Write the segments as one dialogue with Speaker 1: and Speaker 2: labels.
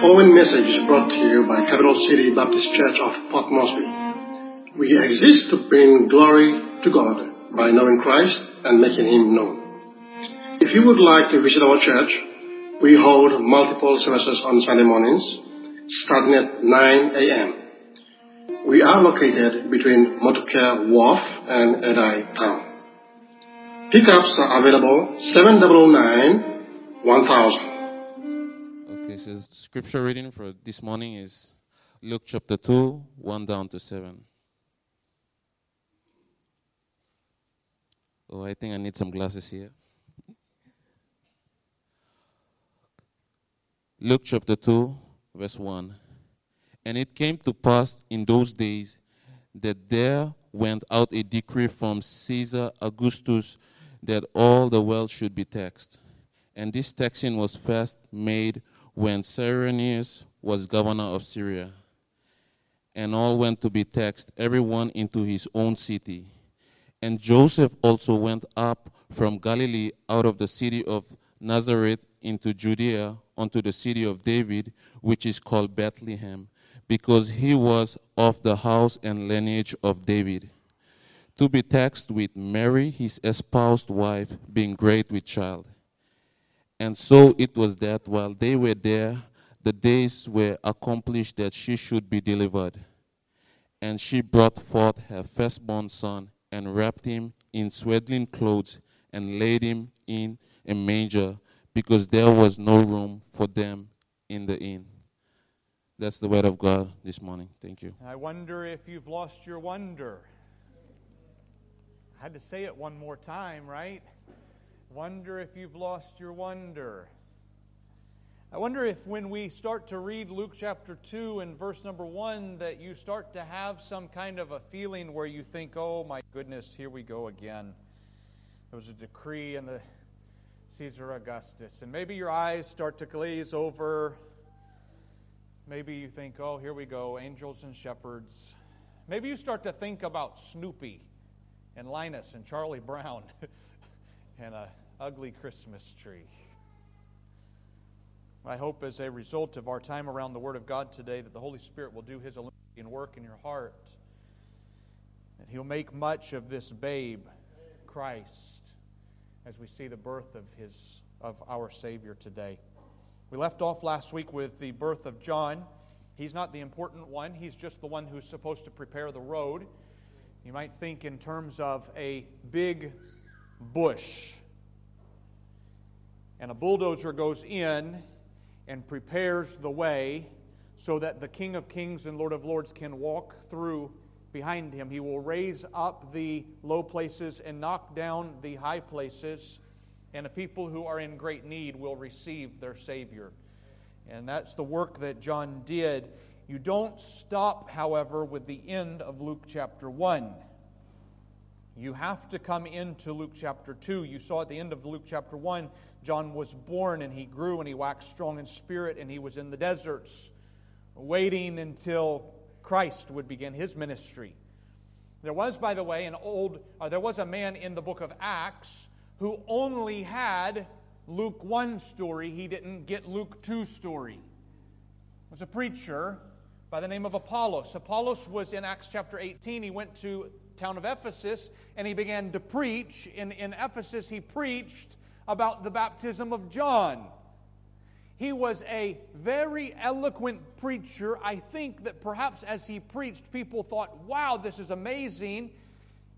Speaker 1: following message is brought to you by Capital City Baptist Church of Port Moresby. We exist to bring glory to God by knowing Christ and making Him known. If you would like to visit our church, we hold multiple services on Sunday mornings, starting at 9 a.m. We are located between Motukea Wharf and Edai Town. Pickups are available 799 1000.
Speaker 2: So the scripture reading for this morning is Luke chapter 2, 1 down to 7. Oh, I think I need some glasses here. Luke chapter 2, verse 1. And it came to pass in those days that there went out a decree from Caesar Augustus that all the world should be taxed. And this taxing was first made when Cyrenius was governor of Syria. And all went to be taxed, everyone into his own city. And Joseph also went up from Galilee out of the city of Nazareth into Judea unto the city of David, which is called Bethlehem, because he was of the house and lineage of David, to be taxed with Mary, his espoused wife, being great with child. And so it was that while they were there, the days were accomplished that she should be delivered. And she brought forth her firstborn son and wrapped him in swaddling clothes and laid him in a manger because there was no room for them in the inn. That's the word of God this morning. Thank you.
Speaker 3: I wonder if you've lost your wonder. I had to say it one more time, right? Wonder if you've lost your wonder. I wonder if when we start to read Luke chapter 2 and verse number 1, that you start to have some kind of a feeling where you think, oh my goodness, here we go again. There was a decree in the Caesar Augustus. And maybe your eyes start to glaze over. Maybe you think, oh, here we go, angels and shepherds. Maybe you start to think about Snoopy and Linus and Charlie Brown and an ugly Christmas tree. I hope as a result of our time around the Word of God today that the Holy Spirit will do His illuminating work in your heart. And He'll make much of this babe, Christ, as we see the birth of, his, of our Savior today. We left off last week with the birth of John. He's not the important one, he's just the one who's supposed to prepare the road. You might think in terms of a big bush. And a bulldozer goes in and prepares the way so that the King of Kings and Lord of Lords can walk through behind him. He will raise up the low places and knock down the high places, and the people who are in great need will receive their Savior. And that's the work that John did. You don't stop, however, with the end of Luke chapter 1. You have to come into Luke chapter 2. You saw at the end of Luke chapter 1, John was born and he grew and he waxed strong in spirit and he was in the deserts, waiting until Christ would begin his ministry. There was, by the way, an old, uh, there was a man in the book of Acts who only had Luke 1 story. He didn't get Luke 2 story. It was a preacher by the name of Apollos. Apollos was in Acts chapter 18. He went to town of Ephesus and he began to preach. In, in Ephesus, he preached about the baptism of John. He was a very eloquent preacher. I think that perhaps as he preached, people thought, wow, this is amazing.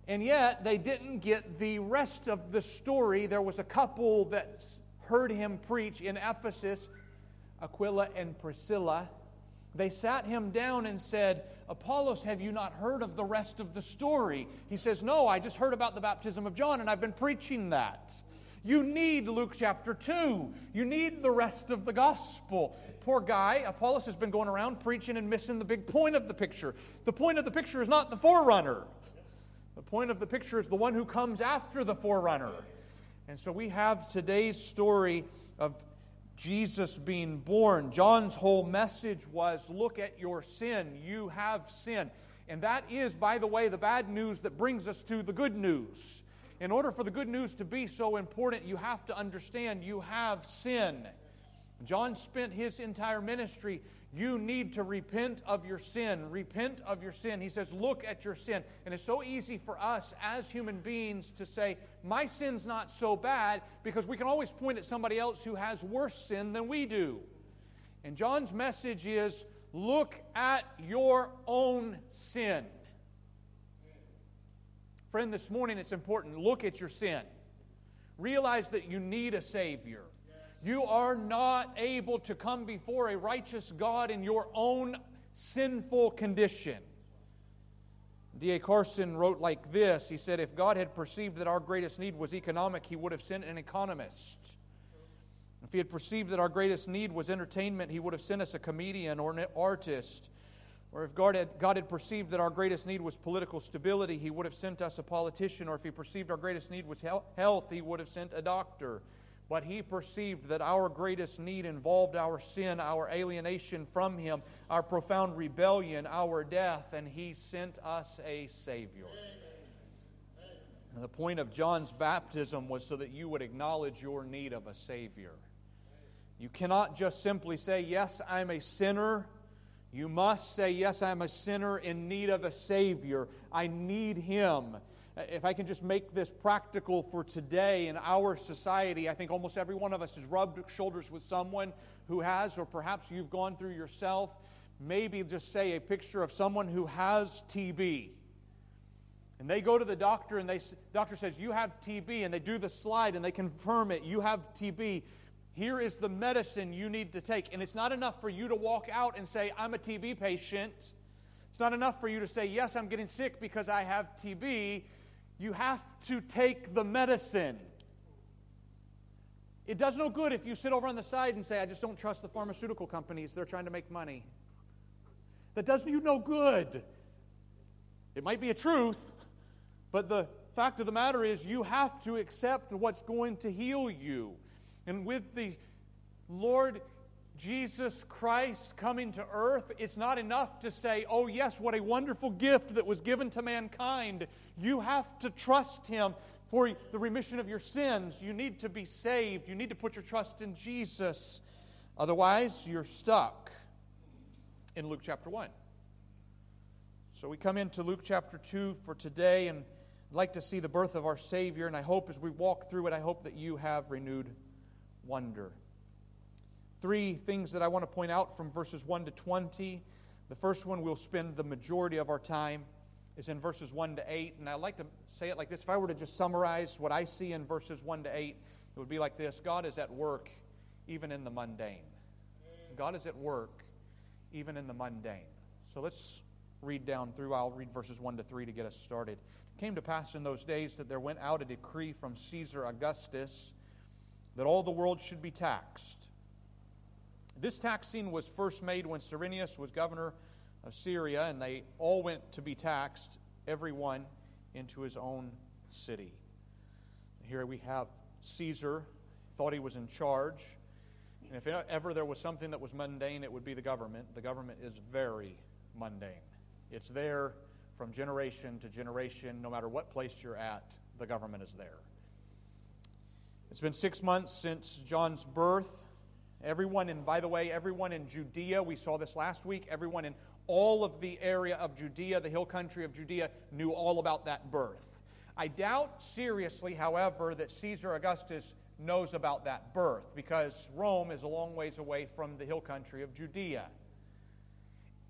Speaker 3: And yet, they didn't get the rest of the story. There was a couple that heard him preach in Ephesus, Aquila and Priscilla. They sat him down and said, Apollos, have you not heard of the rest of the story? He says, No, I just heard about the baptism of John, and I've been preaching that. You need Luke chapter 2. You need the rest of the gospel. Poor guy, Apollos has been going around preaching and missing the big point of the picture. The point of the picture is not the forerunner, the point of the picture is the one who comes after the forerunner. And so we have today's story of Jesus being born. John's whole message was look at your sin. You have sin. And that is, by the way, the bad news that brings us to the good news. In order for the good news to be so important, you have to understand you have sin. John spent his entire ministry. You need to repent of your sin. Repent of your sin. He says, Look at your sin. And it's so easy for us as human beings to say, My sin's not so bad, because we can always point at somebody else who has worse sin than we do. And John's message is, Look at your own sin. Friend, this morning it's important. Look at your sin. Realize that you need a Savior. You are not able to come before a righteous God in your own sinful condition. D.A. Carson wrote like this He said, If God had perceived that our greatest need was economic, He would have sent an economist. If He had perceived that our greatest need was entertainment, He would have sent us a comedian or an artist. Or if God had, God had perceived that our greatest need was political stability, He would have sent us a politician. Or if He perceived our greatest need was health, He would have sent a doctor. But he perceived that our greatest need involved our sin, our alienation from him, our profound rebellion, our death, and he sent us a Savior. And the point of John's baptism was so that you would acknowledge your need of a Savior. You cannot just simply say, Yes, I'm a sinner. You must say, Yes, I'm a sinner in need of a Savior. I need Him if I can just make this practical for today in our society, I think almost every one of us has rubbed shoulders with someone who has, or perhaps you've gone through yourself. Maybe just say a picture of someone who has TB. And they go to the doctor, and the doctor says, You have TB. And they do the slide and they confirm it. You have TB. Here is the medicine you need to take. And it's not enough for you to walk out and say, I'm a TB patient. It's not enough for you to say, Yes, I'm getting sick because I have TB you have to take the medicine. It does no good if you sit over on the side and say, I just don't trust the pharmaceutical companies. They're trying to make money. That does you no good. It might be a truth, but the fact of the matter is you have to accept what's going to heal you. And with the Lord Jesus Christ coming to earth, it's not enough to say, oh, yes, what a wonderful gift that was given to mankind. You have to trust Him for the remission of your sins. You need to be saved. You need to put your trust in Jesus. Otherwise, you're stuck in Luke chapter 1. So we come into Luke chapter 2 for today, and I'd like to see the birth of our Savior. And I hope as we walk through it, I hope that you have renewed wonder. Three things that I want to point out from verses 1 to 20. The first one we'll spend the majority of our time is in verses 1 to 8. And I like to say it like this if I were to just summarize what I see in verses 1 to 8, it would be like this God is at work even in the mundane. God is at work even in the mundane. So let's read down through. I'll read verses 1 to 3 to get us started. It came to pass in those days that there went out a decree from Caesar Augustus that all the world should be taxed. This taxing was first made when Cyrenius was governor of Syria, and they all went to be taxed, every one into his own city. Here we have Caesar, thought he was in charge. And if ever there was something that was mundane, it would be the government. The government is very mundane. It's there from generation to generation, no matter what place you're at, the government is there. It's been six months since John's birth. Everyone, and by the way, everyone in Judea, we saw this last week, everyone in all of the area of Judea, the hill country of Judea, knew all about that birth. I doubt seriously, however, that Caesar Augustus knows about that birth because Rome is a long ways away from the hill country of Judea.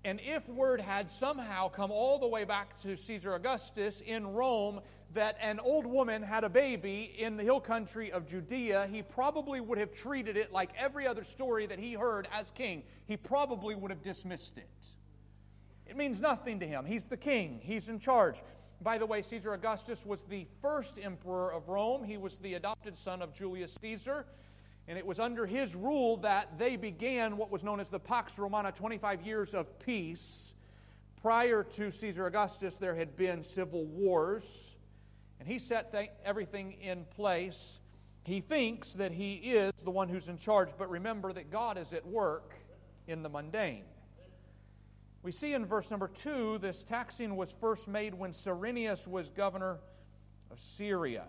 Speaker 3: And if word had somehow come all the way back to Caesar Augustus in Rome that an old woman had a baby in the hill country of Judea, he probably would have treated it like every other story that he heard as king. He probably would have dismissed it. It means nothing to him. He's the king, he's in charge. By the way, Caesar Augustus was the first emperor of Rome. He was the adopted son of Julius Caesar. And it was under his rule that they began what was known as the Pax Romana 25 years of peace. Prior to Caesar Augustus, there had been civil wars. And he set th- everything in place. He thinks that he is the one who's in charge, but remember that God is at work in the mundane. We see in verse number two this taxing was first made when Cyrenius was governor of Syria.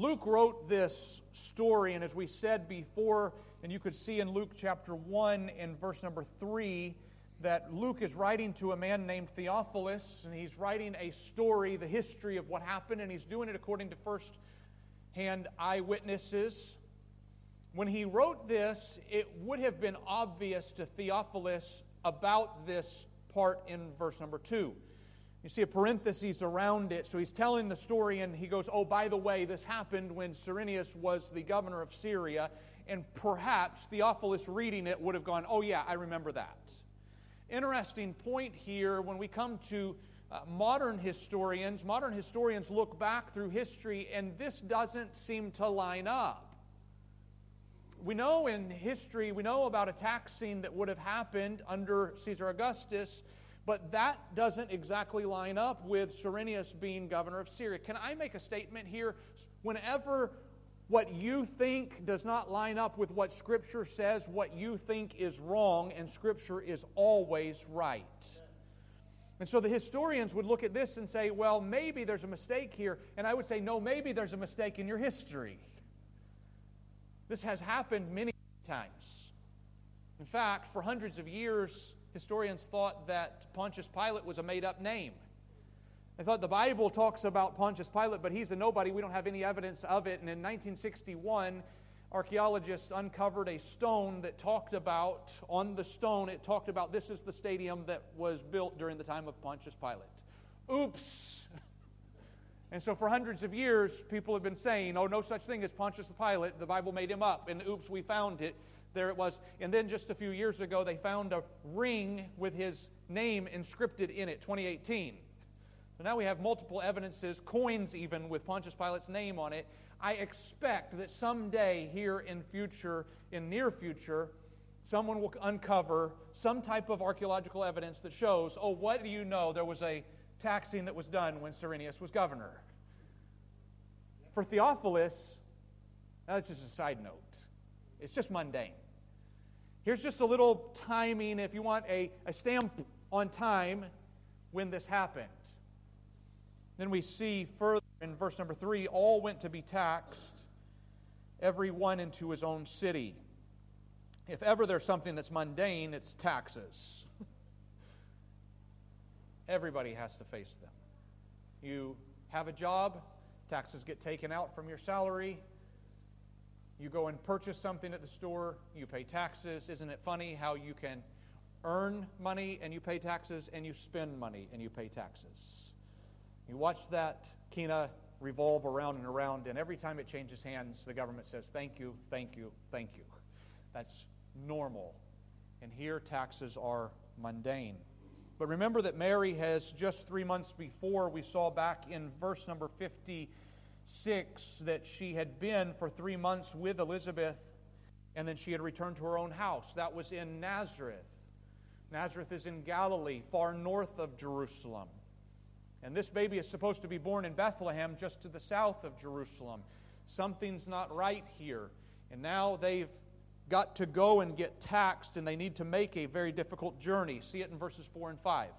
Speaker 3: Luke wrote this story, and as we said before, and you could see in Luke chapter 1 and verse number 3, that Luke is writing to a man named Theophilus, and he's writing a story, the history of what happened, and he's doing it according to first hand eyewitnesses. When he wrote this, it would have been obvious to Theophilus about this part in verse number 2. You see a parenthesis around it. So he's telling the story, and he goes, Oh, by the way, this happened when Cyrenius was the governor of Syria. And perhaps Theophilus reading it would have gone, Oh, yeah, I remember that. Interesting point here when we come to uh, modern historians. Modern historians look back through history, and this doesn't seem to line up. We know in history, we know about a tax scene that would have happened under Caesar Augustus but that doesn't exactly line up with Cyrenius being governor of Syria. Can I make a statement here? Whenever what you think does not line up with what Scripture says, what you think is wrong, and Scripture is always right. And so the historians would look at this and say, well, maybe there's a mistake here. And I would say, no, maybe there's a mistake in your history. This has happened many times. In fact, for hundreds of years, historians thought that Pontius Pilate was a made up name. They thought the Bible talks about Pontius Pilate, but he's a nobody. We don't have any evidence of it. And in 1961, archaeologists uncovered a stone that talked about, on the stone, it talked about this is the stadium that was built during the time of Pontius Pilate. Oops! And so, for hundreds of years, people have been saying, oh, no such thing as Pontius Pilate. The Bible made him up. And oops, we found it there it was. And then just a few years ago, they found a ring with his name inscripted in it, 2018. So now we have multiple evidences, coins even with Pontius Pilate's name on it. I expect that someday here in future, in near future, someone will uncover some type of archaeological evidence that shows, oh, what do you know? There was a taxing that was done when Cyrenius was governor. For Theophilus, that's just a side note. It's just mundane. Here's just a little timing, if you want a, a stamp on time when this happened. Then we see further in verse number three all went to be taxed, every one into his own city. If ever there's something that's mundane, it's taxes. Everybody has to face them. You have a job, taxes get taken out from your salary, you go and purchase something at the store, you pay taxes. Isn't it funny how you can earn money and you pay taxes, and you spend money and you pay taxes? You watch that kina revolve around and around, and every time it changes hands, the government says, Thank you, thank you, thank you. That's normal. And here, taxes are mundane. But remember that Mary has just three months before, we saw back in verse number 50 6 that she had been for three months with Elizabeth, and then she had returned to her own house. That was in Nazareth. Nazareth is in Galilee, far north of Jerusalem. And this baby is supposed to be born in Bethlehem, just to the south of Jerusalem. Something's not right here. And now they've got to go and get taxed, and they need to make a very difficult journey. See it in verses 4 and 5.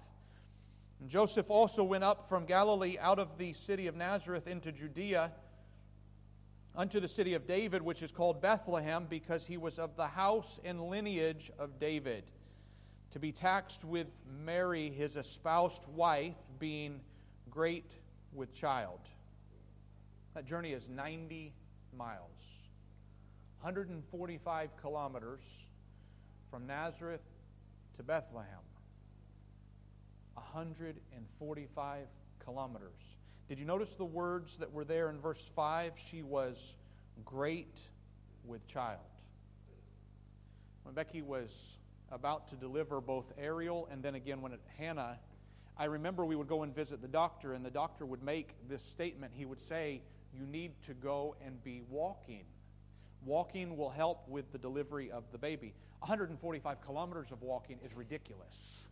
Speaker 3: Joseph also went up from Galilee out of the city of Nazareth into Judea unto the city of David, which is called Bethlehem, because he was of the house and lineage of David, to be taxed with Mary, his espoused wife, being great with child. That journey is 90 miles, 145 kilometers from Nazareth to Bethlehem. 145 kilometers. Did you notice the words that were there in verse 5? She was great with child. When Becky was about to deliver both Ariel and then again when it, Hannah, I remember we would go and visit the doctor, and the doctor would make this statement. He would say, You need to go and be walking. Walking will help with the delivery of the baby. 145 kilometers of walking is ridiculous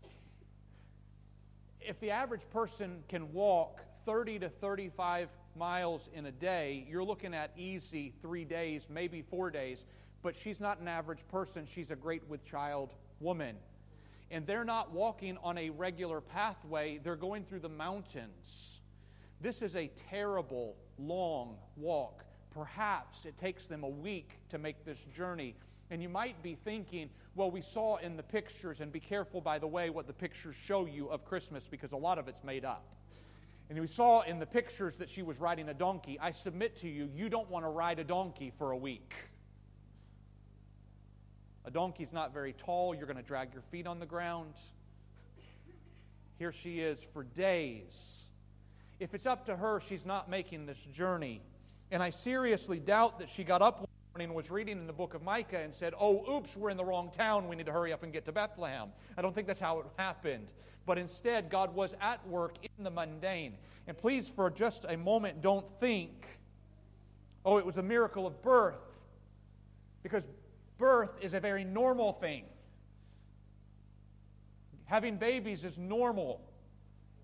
Speaker 3: if the average person can walk 30 to 35 miles in a day, you're looking at easy three days, maybe four days. But she's not an average person. She's a great with child woman. And they're not walking on a regular pathway, they're going through the mountains. This is a terrible, long walk perhaps it takes them a week to make this journey. And you might be thinking, well, we saw in the pictures, and be careful, by the way, what the pictures show you of Christmas because a lot of it's made up. And we saw in the pictures that she was riding a donkey. I submit to you, you don't want to ride a donkey for a week. A donkey's not very tall. You're going to drag your feet on the ground. Here she is for days. If it's up to her, she's not making this journey. And I seriously doubt that she got up and was reading in the book of Micah and said, Oh, oops, we're in the wrong town. We need to hurry up and get to Bethlehem. I don't think that's how it happened. But instead, God was at work in the mundane. And please, for just a moment, don't think, oh, it was a miracle of birth. Because birth is a very normal thing. Having babies is normal.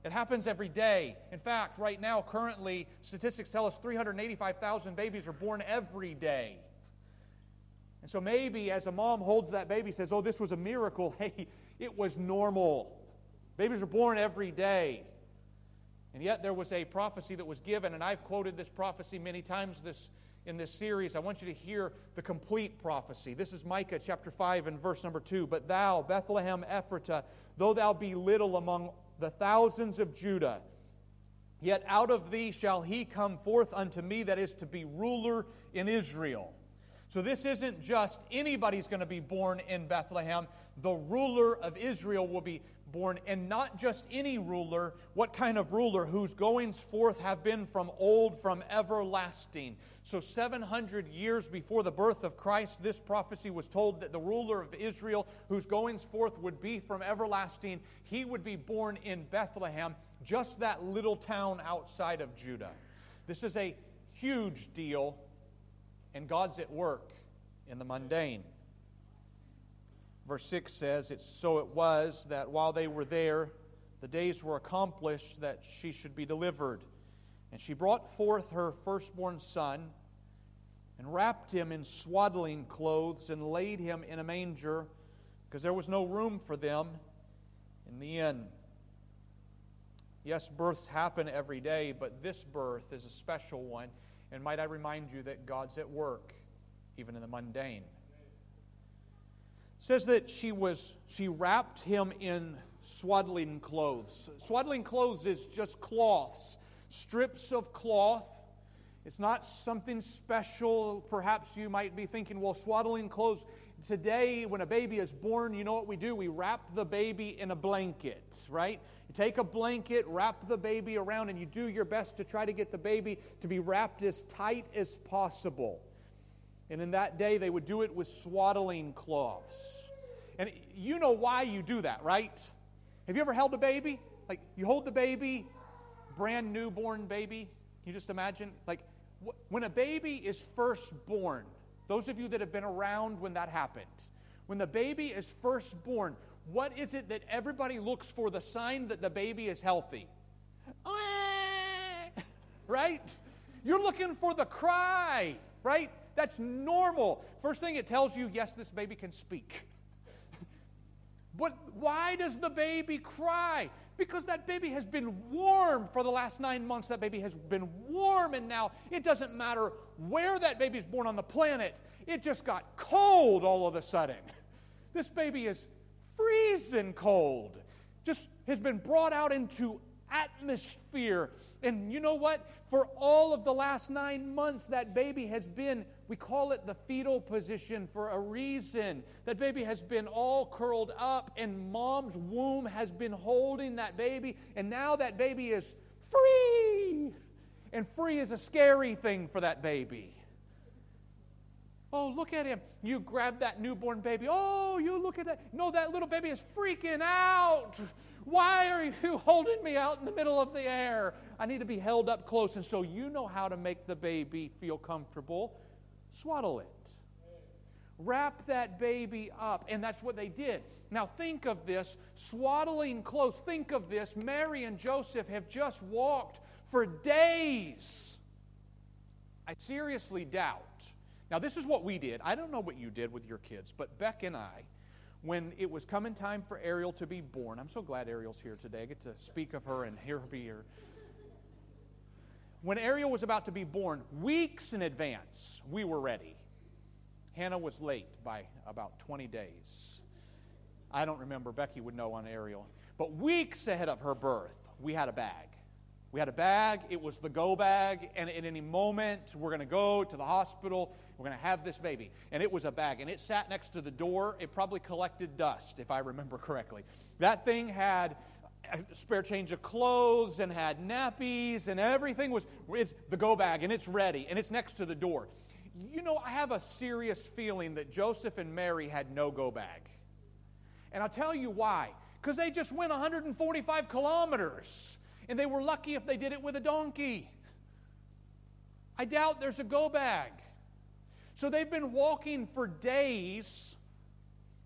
Speaker 3: It happens every day. In fact, right now, currently, statistics tell us 385,000 babies are born every day. And so maybe as a mom holds that baby, says, Oh, this was a miracle, hey, it was normal. Babies are born every day. And yet there was a prophecy that was given, and I've quoted this prophecy many times this, in this series. I want you to hear the complete prophecy. This is Micah chapter 5 and verse number 2. But thou, Bethlehem Ephratah, though thou be little among the thousands of Judah, yet out of thee shall he come forth unto me that is to be ruler in Israel. So this isn't just anybody's going to be born in Bethlehem. The ruler of Israel will be born, and not just any ruler. What kind of ruler? Whose goings forth have been from old, from everlasting. So, 700 years before the birth of Christ, this prophecy was told that the ruler of Israel, whose goings forth would be from everlasting, he would be born in Bethlehem, just that little town outside of Judah. This is a huge deal, and God's at work in the mundane. Verse 6 says, it's, So it was that while they were there, the days were accomplished that she should be delivered. And she brought forth her firstborn son, and wrapped him in swaddling clothes, and laid him in a manger, because there was no room for them in the inn. Yes, births happen every day, but this birth is a special one. And might I remind you that God's at work, even in the mundane says that she was she wrapped him in swaddling clothes. Swaddling clothes is just cloths, strips of cloth. It's not something special. Perhaps you might be thinking, well, swaddling clothes. Today, when a baby is born, you know what we do? We wrap the baby in a blanket, right? You take a blanket, wrap the baby around, and you do your best to try to get the baby to be wrapped as tight as possible. And in that day, they would do it with swaddling cloths. And you know why you do that, right? Have you ever held a baby? Like, you hold the baby, brand newborn baby. Can you just imagine? Like, when a baby is first born, those of you that have been around when that happened, when the baby is first born, what is it that everybody looks for the sign that the baby is healthy? right? You're looking for the cry, right? That's normal. First thing it tells you, yes, this baby can speak. but why does the baby cry? Because that baby has been warm for the last nine months. That baby has been warm, and now it doesn't matter where that baby is born on the planet. It just got cold all of a sudden. This baby is freezing cold. Just has been brought out into atmosphere. And you know what? For all of the last nine months, that baby has been we call it the fetal position for a reason. That baby has been all curled up, and mom's womb has been holding that baby, and now that baby is free. And free is a scary thing for that baby. Oh, look at him. You grab that newborn baby. Oh, you look at that. No, that little baby is freaking out. Why are you holding me out in the middle of the air? I need to be held up close. And so you know how to make the baby feel comfortable swaddle it. Wrap that baby up. And that's what they did. Now, think of this swaddling close. Think of this. Mary and Joseph have just walked for days. I seriously doubt. Now, this is what we did. I don't know what you did with your kids, but Beck and I, when it was coming time for Ariel to be born, I'm so glad Ariel's here today. I get to speak of her and hear her be here When Ariel was about to be born, weeks in advance, we were ready. Hannah was late by about 20 days. I don't remember, Becky would know on Ariel. But weeks ahead of her birth, we had a bag. We had a bag, it was the go bag, and at any moment, we're going to go to the hospital, we're going to have this baby. And it was a bag, and it sat next to the door. It probably collected dust, if I remember correctly. That thing had a spare change of clothes and had nappies, and everything was it's the go bag, and it's ready, and it's next to the door. You know, I have a serious feeling that Joseph and Mary had no go bag. And I'll tell you why. Because they just went 145 kilometers. And they were lucky if they did it with a donkey. I doubt there's a go bag. So they've been walking for days.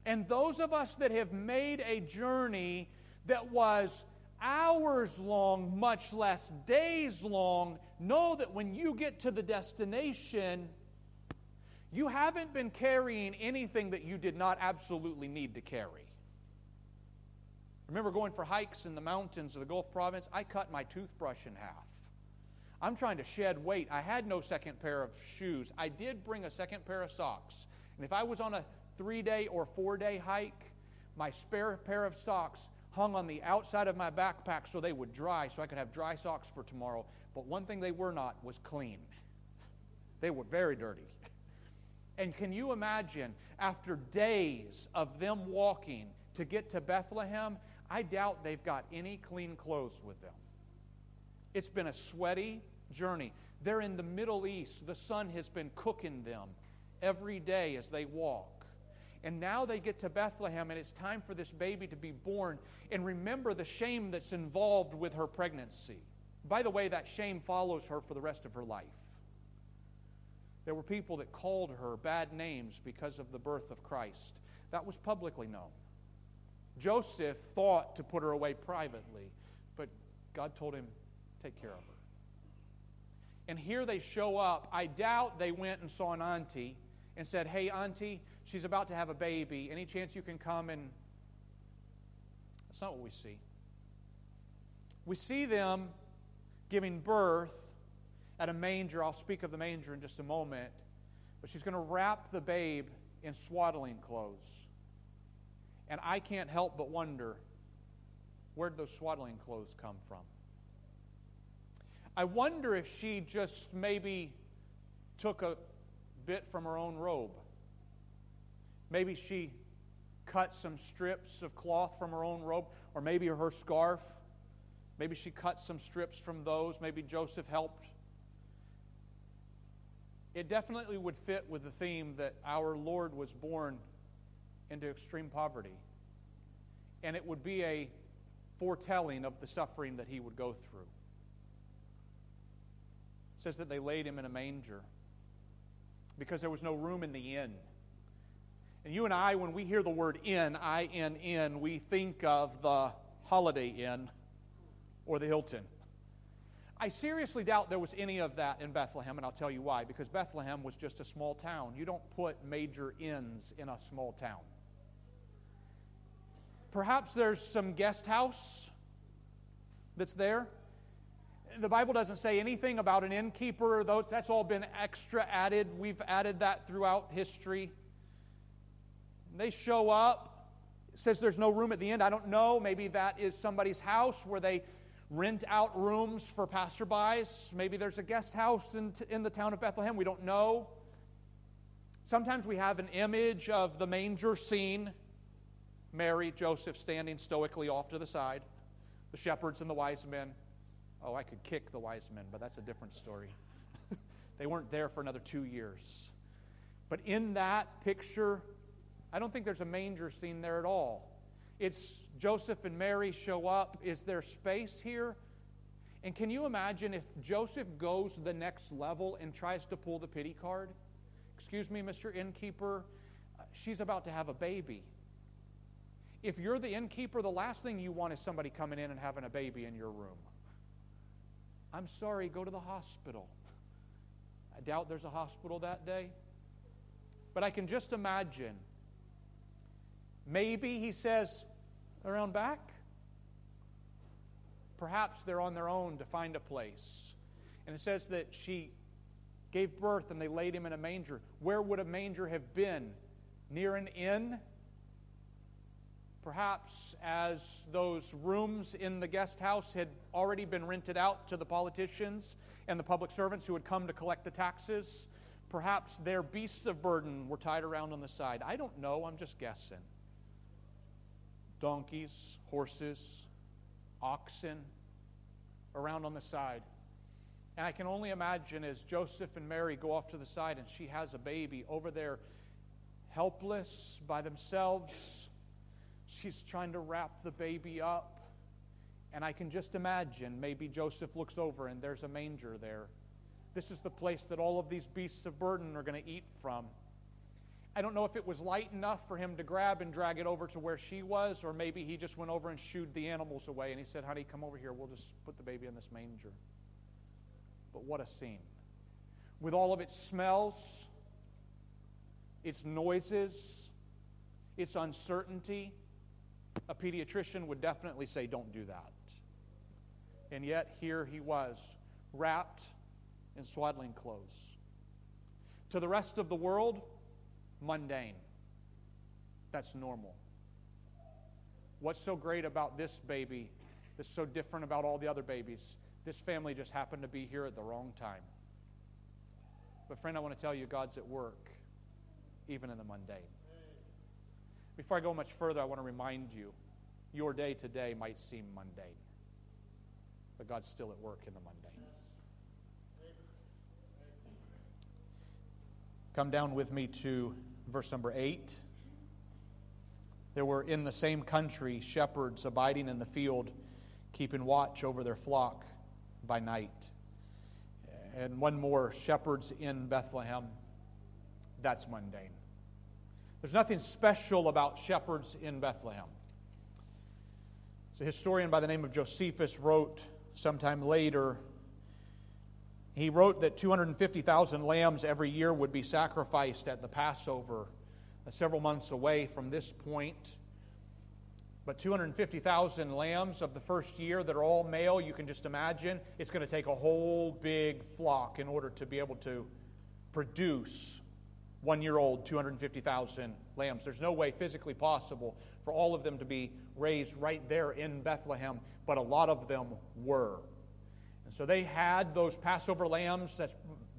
Speaker 3: And those of us that have made a journey that was hours long, much less days long, know that when you get to the destination, you haven't been carrying anything that you did not absolutely need to carry. Remember going for hikes in the mountains of the Gulf province? I cut my toothbrush in half. I'm trying to shed weight. I had no second pair of shoes. I did bring a second pair of socks. And if I was on a three day or four day hike, my spare pair of socks hung on the outside of my backpack so they would dry, so I could have dry socks for tomorrow. But one thing they were not was clean. They were very dirty. And can you imagine, after days of them walking to get to Bethlehem, I doubt they've got any clean clothes with them. It's been a sweaty journey. They're in the Middle East. The sun has been cooking them every day as they walk. And now they get to Bethlehem, and it's time for this baby to be born. And remember the shame that's involved with her pregnancy. By the way, that shame follows her for the rest of her life. There were people that called her bad names because of the birth of Christ. That was publicly known. Joseph thought to put her away privately, but God told him, take care of her. And here they show up. I doubt they went and saw an auntie and said, Hey, auntie, she's about to have a baby. Any chance you can come and. That's not what we see. We see them giving birth at a manger. I'll speak of the manger in just a moment. But she's going to wrap the babe in swaddling clothes. And I can't help but wonder where'd those swaddling clothes come from? I wonder if she just maybe took a bit from her own robe. Maybe she cut some strips of cloth from her own robe, or maybe her scarf. Maybe she cut some strips from those. Maybe Joseph helped. It definitely would fit with the theme that our Lord was born into extreme poverty. And it would be a foretelling of the suffering that he would go through. Says that they laid him in a manger because there was no room in the inn. And you and I, when we hear the word inn, I N N, we think of the Holiday Inn or the Hilton. I seriously doubt there was any of that in Bethlehem, and I'll tell you why. Because Bethlehem was just a small town. You don't put major inns in a small town. Perhaps there's some guest house that's there. The Bible doesn't say anything about an innkeeper, though that's all been extra added. We've added that throughout history. They show up. Says there's no room at the end. I don't know. Maybe that is somebody's house where they rent out rooms for passerbys. Maybe there's a guest house in, in the town of Bethlehem. We don't know. Sometimes we have an image of the manger scene Mary, Joseph standing stoically off to the side, the shepherds and the wise men. Oh, I could kick the wise men, but that's a different story. they weren't there for another two years. But in that picture, I don't think there's a manger scene there at all. It's Joseph and Mary show up. Is there space here? And can you imagine if Joseph goes the next level and tries to pull the pity card? Excuse me, Mr. Innkeeper, uh, she's about to have a baby. If you're the innkeeper, the last thing you want is somebody coming in and having a baby in your room. I'm sorry, go to the hospital. I doubt there's a hospital that day. But I can just imagine. Maybe he says, around back. Perhaps they're on their own to find a place. And it says that she gave birth and they laid him in a manger. Where would a manger have been? Near an inn? Perhaps as those rooms in the guest house had already been rented out to the politicians and the public servants who had come to collect the taxes. Perhaps their beasts of burden were tied around on the side. I don't know, I'm just guessing. Donkeys, horses, oxen around on the side. And I can only imagine as Joseph and Mary go off to the side and she has a baby over there, helpless by themselves. She's trying to wrap the baby up. And I can just imagine maybe Joseph looks over and there's a manger there. This is the place that all of these beasts of burden are going to eat from. I don't know if it was light enough for him to grab and drag it over to where she was, or maybe he just went over and shooed the animals away and he said, Honey, come over here. We'll just put the baby in this manger. But what a scene. With all of its smells, its noises, its uncertainty, a pediatrician would definitely say, Don't do that. And yet, here he was, wrapped in swaddling clothes. To the rest of the world, mundane. That's normal. What's so great about this baby that's so different about all the other babies? This family just happened to be here at the wrong time. But, friend, I want to tell you, God's at work, even in the mundane. Before I go much further, I want to remind you your day today might seem mundane, but God's still at work in the mundane. Come down with me to verse number 8. There were in the same country shepherds abiding in the field, keeping watch over their flock by night. And one more shepherds in Bethlehem. That's mundane. There's nothing special about shepherds in Bethlehem. So, a historian by the name of Josephus wrote sometime later he wrote that 250,000 lambs every year would be sacrificed at the Passover, uh, several months away from this point. But 250,000 lambs of the first year that are all male, you can just imagine it's going to take a whole big flock in order to be able to produce one year old 250,000 lambs. There's no way physically possible for all of them to be raised right there in Bethlehem, but a lot of them were. And so they had those Passover lambs. That's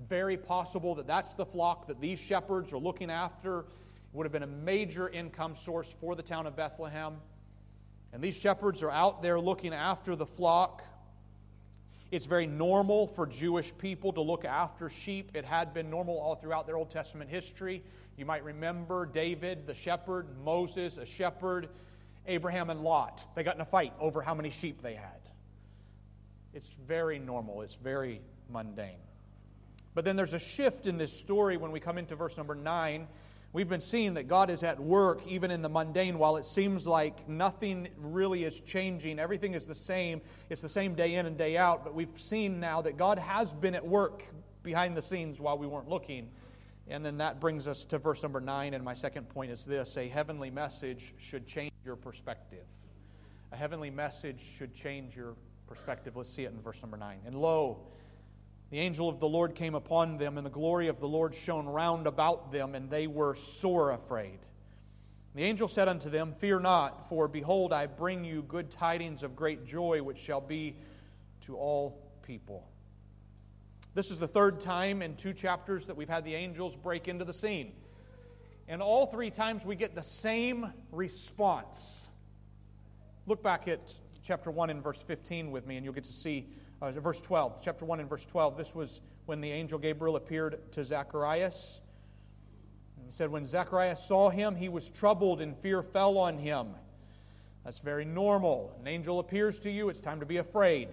Speaker 3: very possible that that's the flock that these shepherds are looking after. It would have been a major income source for the town of Bethlehem. And these shepherds are out there looking after the flock. It's very normal for Jewish people to look after sheep. It had been normal all throughout their Old Testament history. You might remember David, the shepherd, Moses, a shepherd, Abraham, and Lot. They got in a fight over how many sheep they had. It's very normal, it's very mundane. But then there's a shift in this story when we come into verse number 9. We've been seeing that God is at work even in the mundane while it seems like nothing really is changing. Everything is the same. It's the same day in and day out. But we've seen now that God has been at work behind the scenes while we weren't looking. And then that brings us to verse number 9. And my second point is this a heavenly message should change your perspective. A heavenly message should change your perspective. Let's see it in verse number 9. And lo, the angel of the Lord came upon them, and the glory of the Lord shone round about them, and they were sore afraid. The angel said unto them, Fear not, for behold, I bring you good tidings of great joy, which shall be to all people. This is the third time in two chapters that we've had the angels break into the scene. And all three times we get the same response. Look back at chapter 1 and verse 15 with me, and you'll get to see uh, verse 12. Chapter 1 and verse 12. This was when the angel Gabriel appeared to Zacharias. He said, When Zacharias saw him, he was troubled, and fear fell on him. That's very normal. An angel appears to you, it's time to be afraid.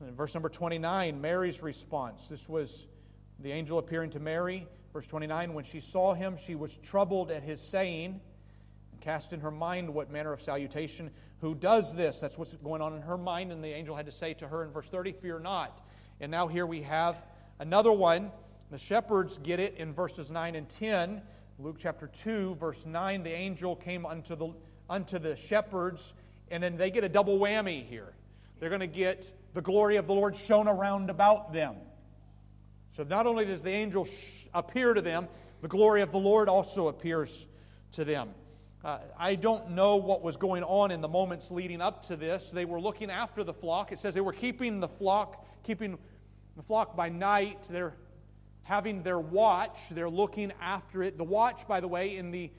Speaker 3: And verse number 29, Mary's response. This was the angel appearing to Mary. Verse 29, when she saw him, she was troubled at his saying cast in her mind what manner of salutation. Who does this? That's what's going on in her mind. And the angel had to say to her in verse 30, Fear not. And now here we have another one. The shepherds get it in verses 9 and 10. Luke chapter 2, verse 9, the angel came unto the, unto the shepherds, and then they get a double whammy here. They're going to get the glory of the Lord shone around about them. So not only does the angel sh- appear to them, the glory of the Lord also appears to them. Uh, I don't know what was going on in the moments leading up to this. They were looking after the flock. It says they were keeping the flock, keeping the flock by night. They're having their watch. They're looking after it. The watch, by the way, in the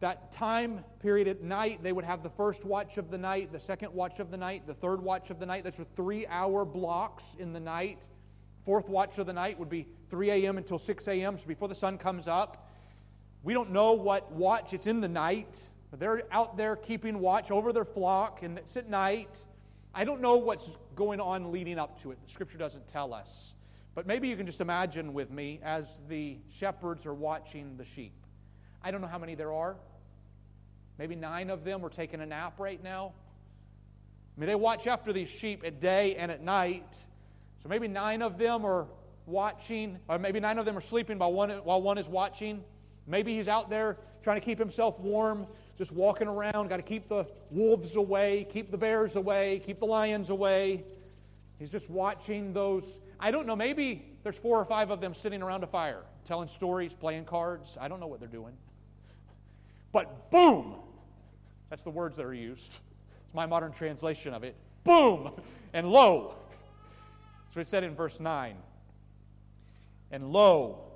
Speaker 3: that time period at night, they would have the first watch of the night, the second watch of the night, the third watch of the night. That's three hour blocks in the night. Fourth watch of the night would be 3 a.m. until 6 a.m., so before the sun comes up. We don't know what watch it's in the night, but they're out there keeping watch over their flock, and it's at night. I don't know what's going on leading up to it. The scripture doesn't tell us. But maybe you can just imagine with me as the shepherds are watching the sheep. I don't know how many there are. Maybe nine of them are taking a nap right now. I mean, they watch after these sheep at day and at night. So maybe nine of them are watching, or maybe nine of them are sleeping while one, while one is watching. Maybe he's out there trying to keep himself warm, just walking around, got to keep the wolves away, keep the bears away, keep the lions away. He's just watching those. I don't know, maybe there's four or five of them sitting around a fire, telling stories, playing cards. I don't know what they're doing. But boom! That's the words that are used. It's my modern translation of it. Boom! And lo. So it said in verse 9. And lo,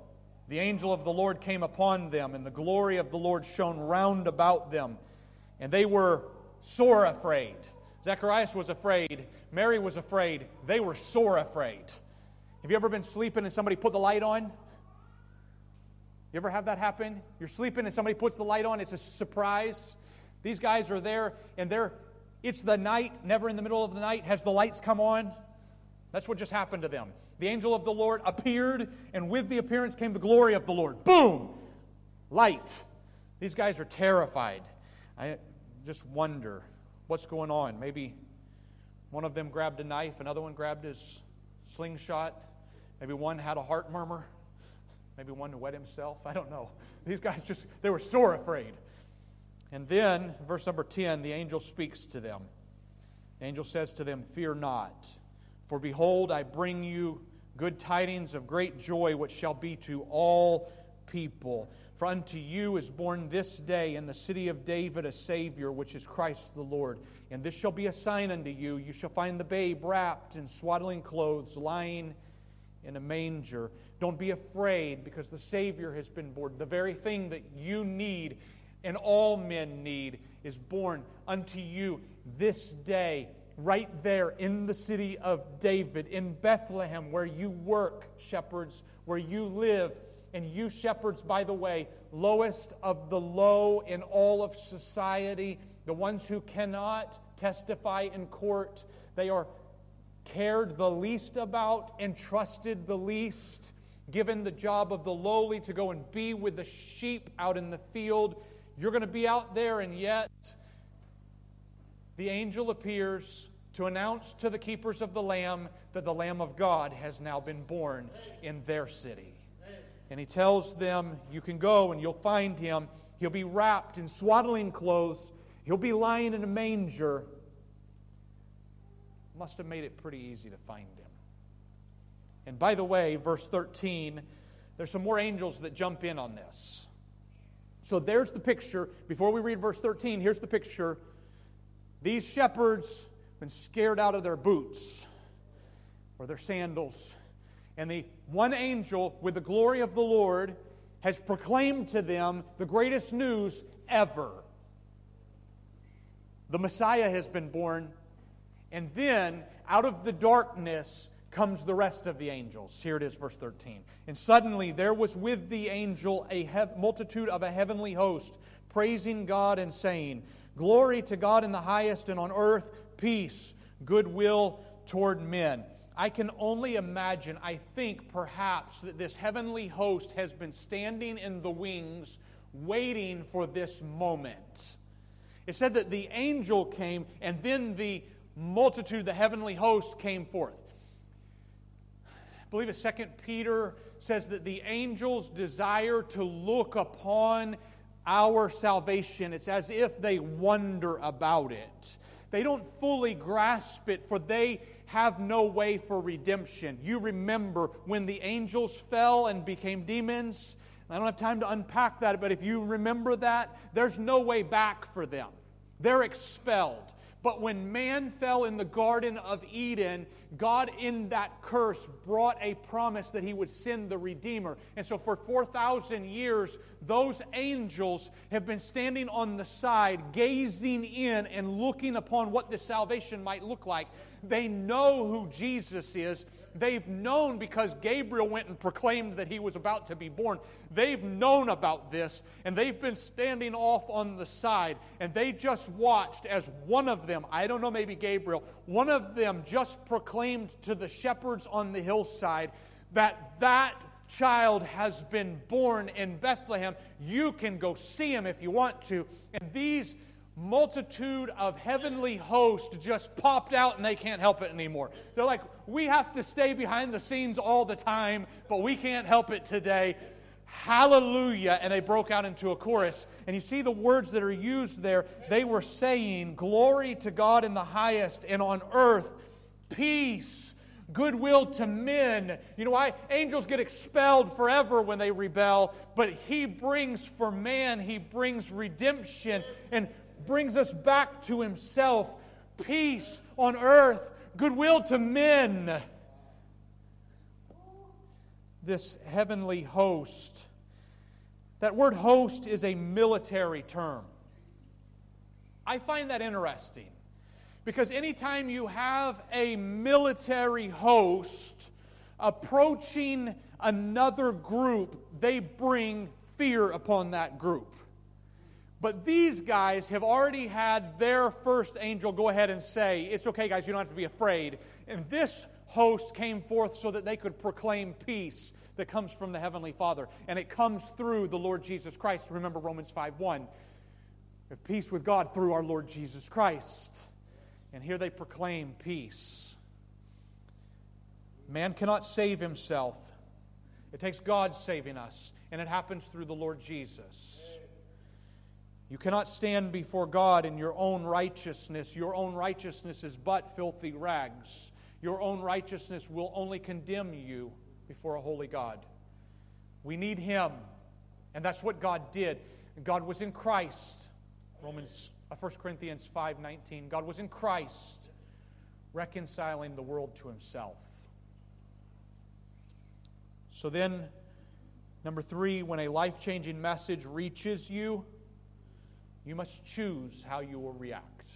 Speaker 3: the angel of the Lord came upon them, and the glory of the Lord shone round about them, and they were sore afraid. Zacharias was afraid. Mary was afraid. They were sore afraid. Have you ever been sleeping and somebody put the light on? You ever have that happen? You're sleeping and somebody puts the light on, it's a surprise. These guys are there and they're it's the night, never in the middle of the night has the lights come on. That's what just happened to them. The angel of the Lord appeared, and with the appearance came the glory of the Lord. Boom! Light. These guys are terrified. I just wonder what's going on. Maybe one of them grabbed a knife, another one grabbed his slingshot. Maybe one had a heart murmur. Maybe one to wet himself. I don't know. These guys just, they were sore afraid. And then, verse number 10, the angel speaks to them. The angel says to them, Fear not. For behold, I bring you good tidings of great joy, which shall be to all people. For unto you is born this day in the city of David a Savior, which is Christ the Lord. And this shall be a sign unto you you shall find the babe wrapped in swaddling clothes, lying in a manger. Don't be afraid, because the Savior has been born. The very thing that you need and all men need is born unto you this day right there in the city of David, in Bethlehem, where you work, shepherds, where you live. And you, shepherds, by the way, lowest of the low in all of society, the ones who cannot testify in court, they are cared the least about and trusted the least, given the job of the lowly to go and be with the sheep out in the field. You're going to be out there, and yet the angel appears to announce to the keepers of the Lamb that the Lamb of God has now been born in their city. And he tells them, You can go and you'll find him. He'll be wrapped in swaddling clothes, he'll be lying in a manger. Must have made it pretty easy to find him. And by the way, verse 13, there's some more angels that jump in on this. So there's the picture. Before we read verse 13, here's the picture these shepherds been scared out of their boots or their sandals. And the one angel with the glory of the Lord has proclaimed to them the greatest news ever. The Messiah has been born. And then out of the darkness comes the rest of the angels. Here it is, verse 13. And suddenly there was with the angel a multitude of a heavenly host, praising God and saying, Glory to God in the highest, and on earth peace, goodwill toward men. I can only imagine, I think perhaps, that this heavenly host has been standing in the wings waiting for this moment. It said that the angel came, and then the multitude, the heavenly host, came forth. I believe it's Second Peter says that the angels desire to look upon our salvation. It's as if they wonder about it. They don't fully grasp it, for they have no way for redemption. You remember when the angels fell and became demons? I don't have time to unpack that, but if you remember that, there's no way back for them. They're expelled. But when man fell in the Garden of Eden, God in that curse brought a promise that he would send the Redeemer. And so for 4,000 years, those angels have been standing on the side, gazing in and looking upon what this salvation might look like. They know who Jesus is. They've known because Gabriel went and proclaimed that he was about to be born. They've known about this, and they've been standing off on the side, and they just watched as one of them, I don't know, maybe Gabriel, one of them just proclaimed to the shepherds on the hillside that that child has been born in Bethlehem. You can go see him if you want to. And these multitude of heavenly hosts just popped out and they can't help it anymore. They're like, we have to stay behind the scenes all the time, but we can't help it today. Hallelujah. And they broke out into a chorus. And you see the words that are used there. They were saying, Glory to God in the highest, and on earth, peace, goodwill to men. You know why? Angels get expelled forever when they rebel, but He brings for man, He brings redemption. And brings us back to Himself peace on earth, goodwill to men. This heavenly host. That word host is a military term. I find that interesting because anytime you have a military host approaching another group, they bring fear upon that group. But these guys have already had their first angel go ahead and say, It's okay, guys, you don't have to be afraid. And this host came forth so that they could proclaim peace that comes from the Heavenly Father. And it comes through the Lord Jesus Christ. Remember Romans 5 1. Have peace with God through our Lord Jesus Christ. And here they proclaim peace. Man cannot save himself, it takes God saving us. And it happens through the Lord Jesus. You cannot stand before God in your own righteousness. Your own righteousness is but filthy rags. Your own righteousness will only condemn you before a holy God. We need Him. And that's what God did. God was in Christ. Romans, uh, 1 Corinthians 5.19. God was in Christ, reconciling the world to Himself. So then, number three, when a life changing message reaches you, you must choose how you will react.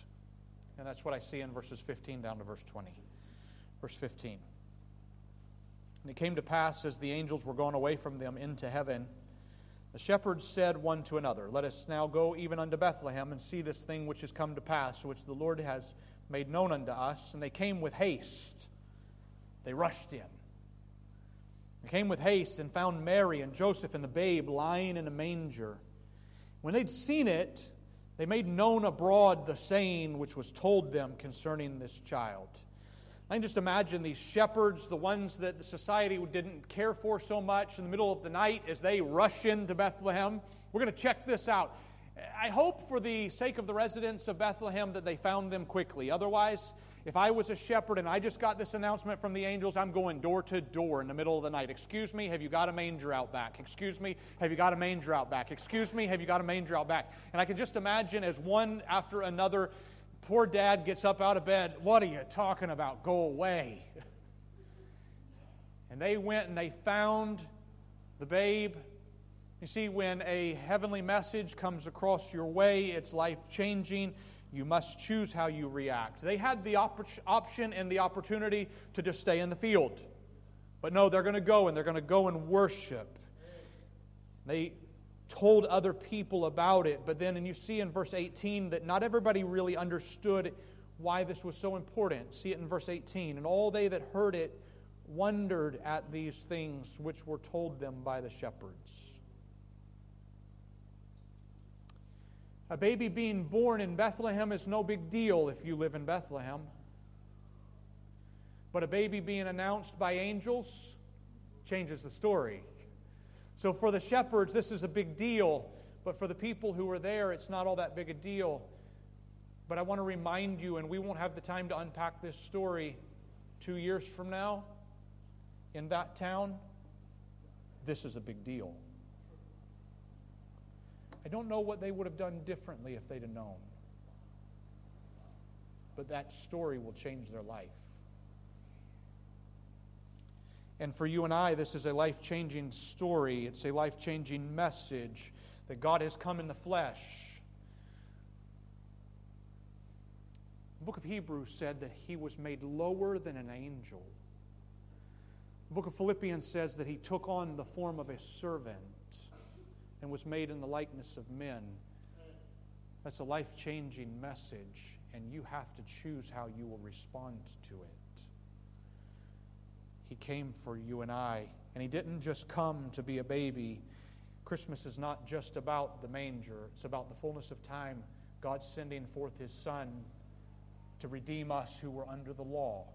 Speaker 3: And that's what I see in verses 15 down to verse 20. Verse 15. And it came to pass as the angels were gone away from them into heaven, the shepherds said one to another, Let us now go even unto Bethlehem and see this thing which has come to pass, which the Lord has made known unto us. And they came with haste. They rushed in. They came with haste and found Mary and Joseph and the babe lying in a manger. When they'd seen it, they made known abroad the saying which was told them concerning this child. I can just imagine these shepherds, the ones that the society didn't care for so much, in the middle of the night as they rush into Bethlehem. We're going to check this out. I hope for the sake of the residents of Bethlehem that they found them quickly. Otherwise, if I was a shepherd and I just got this announcement from the angels, I'm going door to door in the middle of the night. Excuse me, have you got a manger out back? Excuse me, have you got a manger out back? Excuse me, have you got a manger out back? And I can just imagine as one after another, poor dad gets up out of bed. What are you talking about? Go away. And they went and they found the babe. You see, when a heavenly message comes across your way, it's life changing. You must choose how you react. They had the op- option and the opportunity to just stay in the field. But no, they're going to go and they're going to go and worship. They told other people about it, but then, and you see in verse 18 that not everybody really understood why this was so important. See it in verse 18. And all they that heard it wondered at these things which were told them by the shepherds. A baby being born in Bethlehem is no big deal if you live in Bethlehem. But a baby being announced by angels changes the story. So for the shepherds, this is a big deal. But for the people who were there, it's not all that big a deal. But I want to remind you, and we won't have the time to unpack this story two years from now in that town. This is a big deal. I don't know what they would have done differently if they'd have known. But that story will change their life. And for you and I, this is a life changing story. It's a life changing message that God has come in the flesh. The book of Hebrews said that he was made lower than an angel. The book of Philippians says that he took on the form of a servant and was made in the likeness of men. That's a life changing message, and you have to choose how you will respond to it. He came for you and I. And He didn't just come to be a baby. Christmas is not just about the manger, it's about the fullness of time, God sending forth His Son to redeem us who were under the law.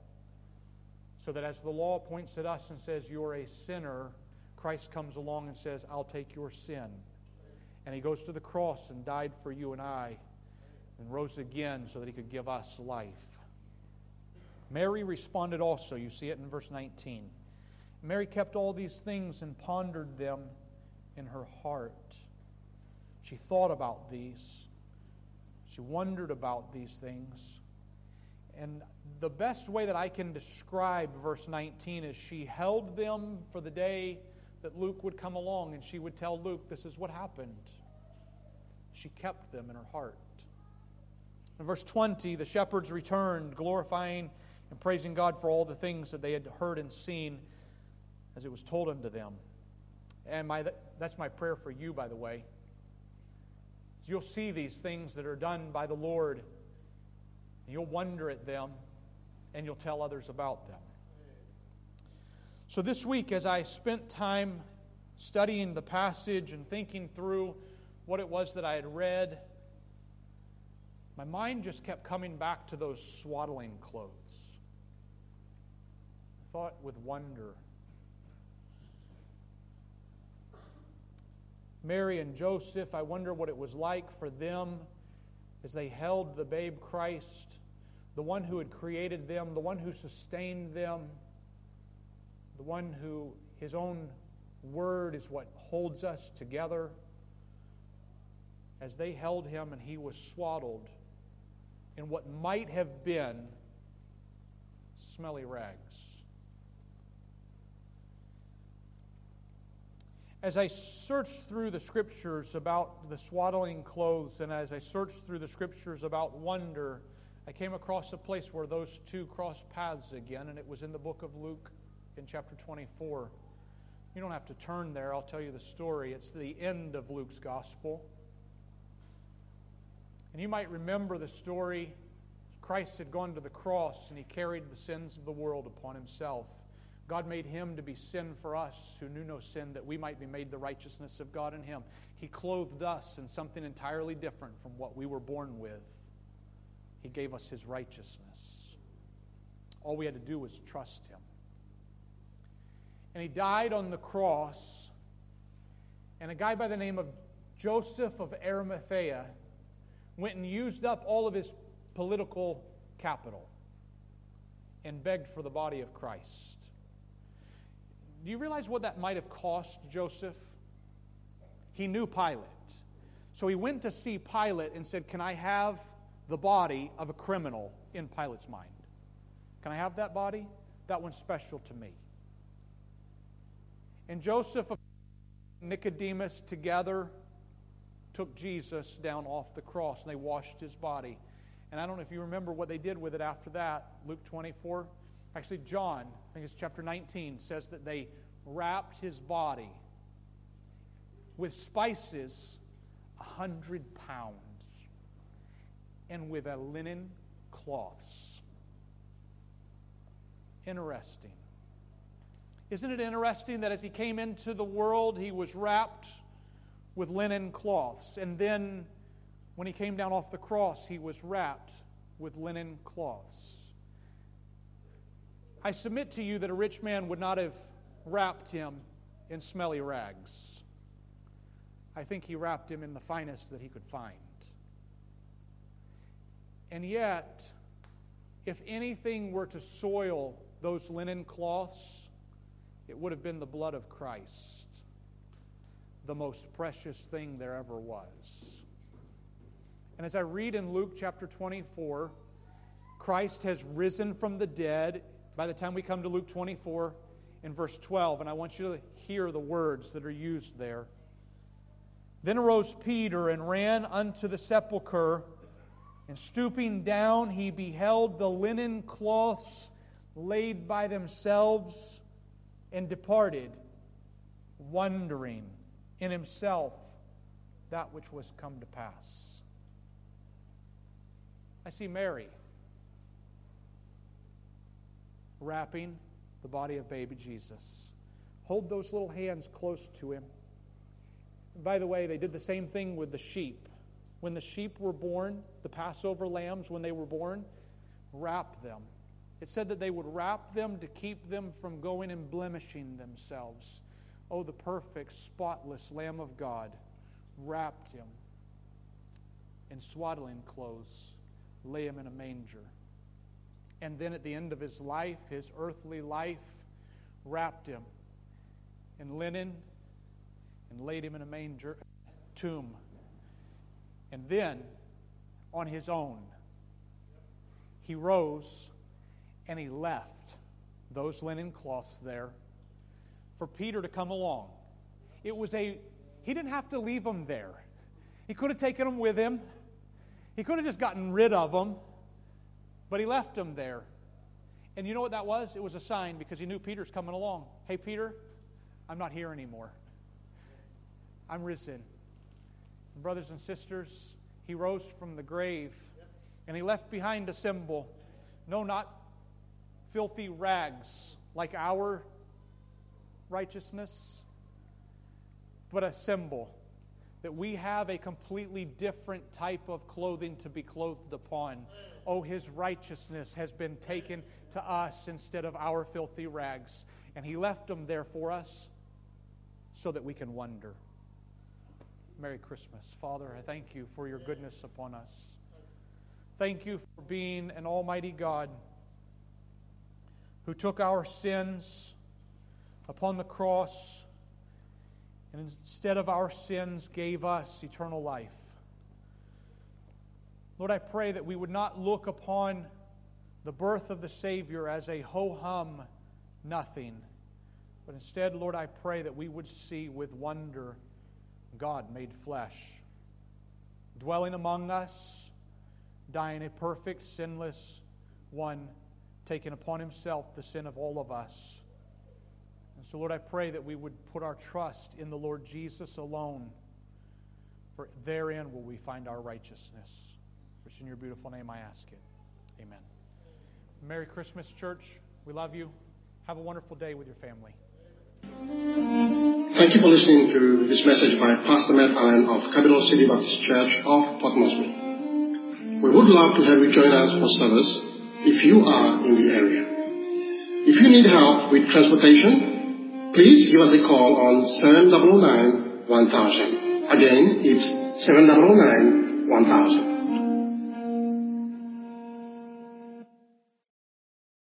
Speaker 3: So that as the law points at us and says, You're a sinner, Christ comes along and says, I'll take your sin. And He goes to the cross and died for you and I and rose again so that He could give us life. Mary responded also. You see it in verse 19. Mary kept all these things and pondered them in her heart. She thought about these. She wondered about these things. And the best way that I can describe verse 19 is she held them for the day that Luke would come along and she would tell Luke, This is what happened. She kept them in her heart. In verse 20, the shepherds returned, glorifying and praising God for all the things that they had heard and seen as it was told unto them. And my, that's my prayer for you, by the way. You'll see these things that are done by the Lord, you'll wonder at them, and you'll tell others about them. So, this week, as I spent time studying the passage and thinking through what it was that I had read, my mind just kept coming back to those swaddling clothes I thought with wonder. Mary and Joseph, I wonder what it was like for them as they held the babe Christ, the one who had created them, the one who sustained them, the one who his own word is what holds us together. As they held him and he was swaddled in what might have been smelly rags. as I searched through the scriptures about the swaddling clothes and as I searched through the scriptures about wonder, I came across a place where those two crossed paths again, and it was in the book of Luke in chapter 24. You don't have to turn there, I'll tell you the story. It's the end of Luke's gospel. And you might remember the story. Christ had gone to the cross and he carried the sins of the world upon himself. God made him to be sin for us who knew no sin, that we might be made the righteousness of God in him. He clothed us in something entirely different from what we were born with. He gave us his righteousness. All we had to do was trust him. And he died on the cross, and a guy by the name of Joseph of Arimathea went and used up all of his political capital and begged for the body of Christ. Do you realize what that might have cost Joseph? He knew Pilate. So he went to see Pilate and said, Can I have the body of a criminal in Pilate's mind? Can I have that body? That one's special to me. And Joseph and Nicodemus together took Jesus down off the cross and they washed his body. And I don't know if you remember what they did with it after that. Luke 24. Actually, John, I think it's chapter 19, says that they wrapped his body with spices a hundred pounds and with a linen cloths. Interesting. Isn't it interesting that as he came into the world, he was wrapped with linen cloths? And then when he came down off the cross, he was wrapped with linen cloths. I submit to you that a rich man would not have wrapped him in smelly rags. I think he wrapped him in the finest that he could find. And yet, if anything were to soil those linen cloths, it would have been the blood of Christ, the most precious thing there ever was. And as I read in Luke chapter 24, Christ has risen from the dead. By the time we come to Luke 24 in verse 12, and I want you to hear the words that are used there. Then arose Peter and ran unto the sepulchre, and stooping down, he beheld the linen cloths laid by themselves, and departed, wondering in himself that which was come to pass. I see Mary wrapping the body of baby Jesus. Hold those little hands close to him. By the way, they did the same thing with the sheep. When the sheep were born, the Passover lambs, when they were born, wrap them. It said that they would wrap them to keep them from going and blemishing themselves. Oh, the perfect, spotless Lamb of God wrapped him in swaddling clothes, lay him in a manger. And then at the end of his life, his earthly life, wrapped him in linen and laid him in a manger tomb. And then, on his own, he rose and he left those linen cloths there for Peter to come along. It was a, he didn't have to leave them there. He could have taken them with him, he could have just gotten rid of them, but he left them there. And you know what that was? It was a sign because he knew Peter's coming along. Hey, Peter, I'm not here anymore. I'm risen. Brothers and sisters, he rose from the grave and he left behind a symbol. No, not filthy rags like our righteousness, but a symbol that we have a completely different type of clothing to be clothed upon. Oh, his righteousness has been taken to us instead of our filthy rags. And he left them there for us so that we can wonder. Merry Christmas. Father, I thank you for your goodness upon us. Thank you for being an almighty God who took our sins upon the cross and instead of our sins gave us eternal life. Lord, I pray that we would not look upon the birth of the Savior as a ho hum nothing, but instead, Lord, I pray that we would see with wonder God made flesh, dwelling among us, dying a perfect, sinless one, taking upon himself the sin of all of us. And so, Lord, I pray that we would put our trust in the Lord Jesus alone, for therein will we find our righteousness. Which in your beautiful name I ask it. Amen. Merry Christmas, church. We love you. Have a wonderful day with your family.
Speaker 1: Thank you for listening to this message by Pastor Matt Allen of Capital City Baptist Church of Port Moresby. We would love to have you join us for service if you are in the area. If you need help with transportation, please give us a call on 709 1000. Again, it's 709 1000.